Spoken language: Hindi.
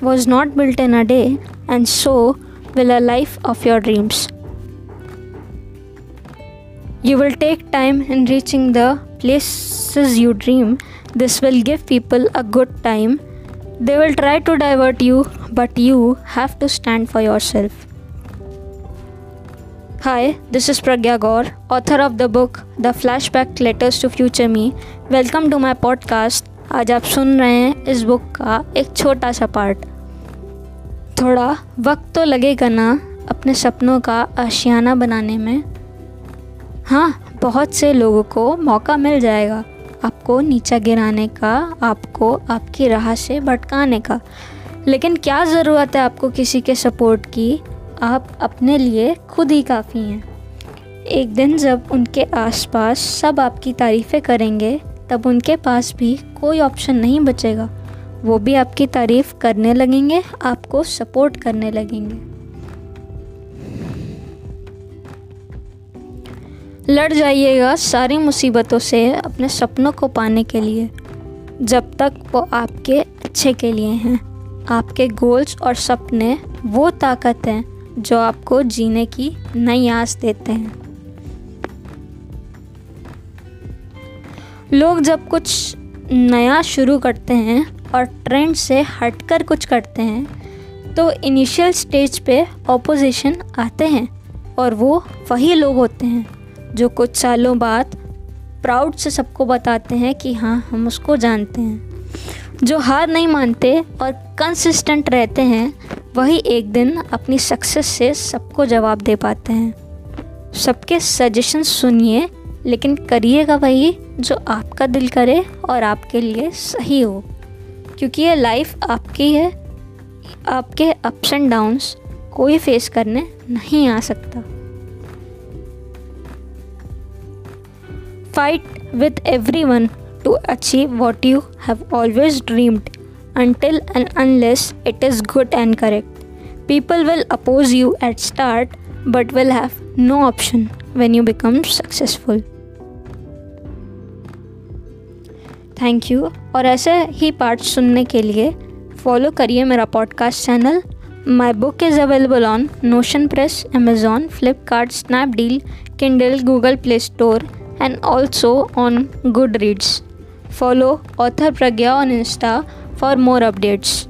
was not built in a day, and so will a life of your dreams. You will take time in reaching the places you dream. This will give people a good time. They will try to divert you, but you have to stand for yourself. Hi, this is Pragya Gaur, author of the book The Flashback Letters to Future Me. Welcome to my podcast. आज आप सुन रहे हैं इस बुक का एक छोटा सा पार्ट। थोड़ा वक्त तो लगेगा ना अपने सपनों का आशियाना बनाने में। हाँ बहुत से लोगों को मौका मिल जाएगा आपको नीचा गिराने का, आपको आपकी राह से भटकाने का। लेकिन क्या ज़रूरत है आपको किसी के सपोर्ट की? आप अपने लिए खुद ही काफ़ी हैं। एक दिन जब उनके आसपास सब आपकी तारीफ़ें करेंगे तब उनके पास भी कोई ऑप्शन नहीं बचेगा। वो भी आपकी तारीफ़ करने लगेंगे, आपको सपोर्ट करने लगेंगे। लड़ जाइएगा सारी मुसीबतों से अपने सपनों को पाने के लिए, जब तक वो आपके अच्छे के लिए हैं। आपके गोल्स और सपने वो ताकत हैं जो आपको जीने की नई आस देते हैं। लोग जब कुछ नया शुरू करते हैं और ट्रेंड से हटकर कुछ करते हैं तो इनिशियल स्टेज पे ऑपोजिशन आते हैं और वो वही लोग होते हैं जो कुछ सालों बाद प्राउड से सबको बताते हैं कि हाँ हम उसको जानते हैं। जो हार नहीं मानते और कंसिस्टेंट रहते हैं, वही एक दिन अपनी सक्सेस से सबको जवाब दे पाते हैं। सबके सजेशन सुनिए, लेकिन करिएगा वही जो आपका दिल करे और आपके लिए सही हो। क्योंकि ये लाइफ आपकी है। आपके अप्स एंड डाउन्स कोई फेस करने नहीं आ सकता। Fight with every one to achieve what you have always dreamed until and unless it is good and correct people will oppose you at start but will have no option when you become successful thank you. और ऐसे ही पार्ट सुनने के लिए फॉलो करिए मेरा podcast channel my book is available on Notion Press Amazon Flipkart Snapdeal Kindle Google Play Store and also on Goodreads follow author Pragya on insta for more updates.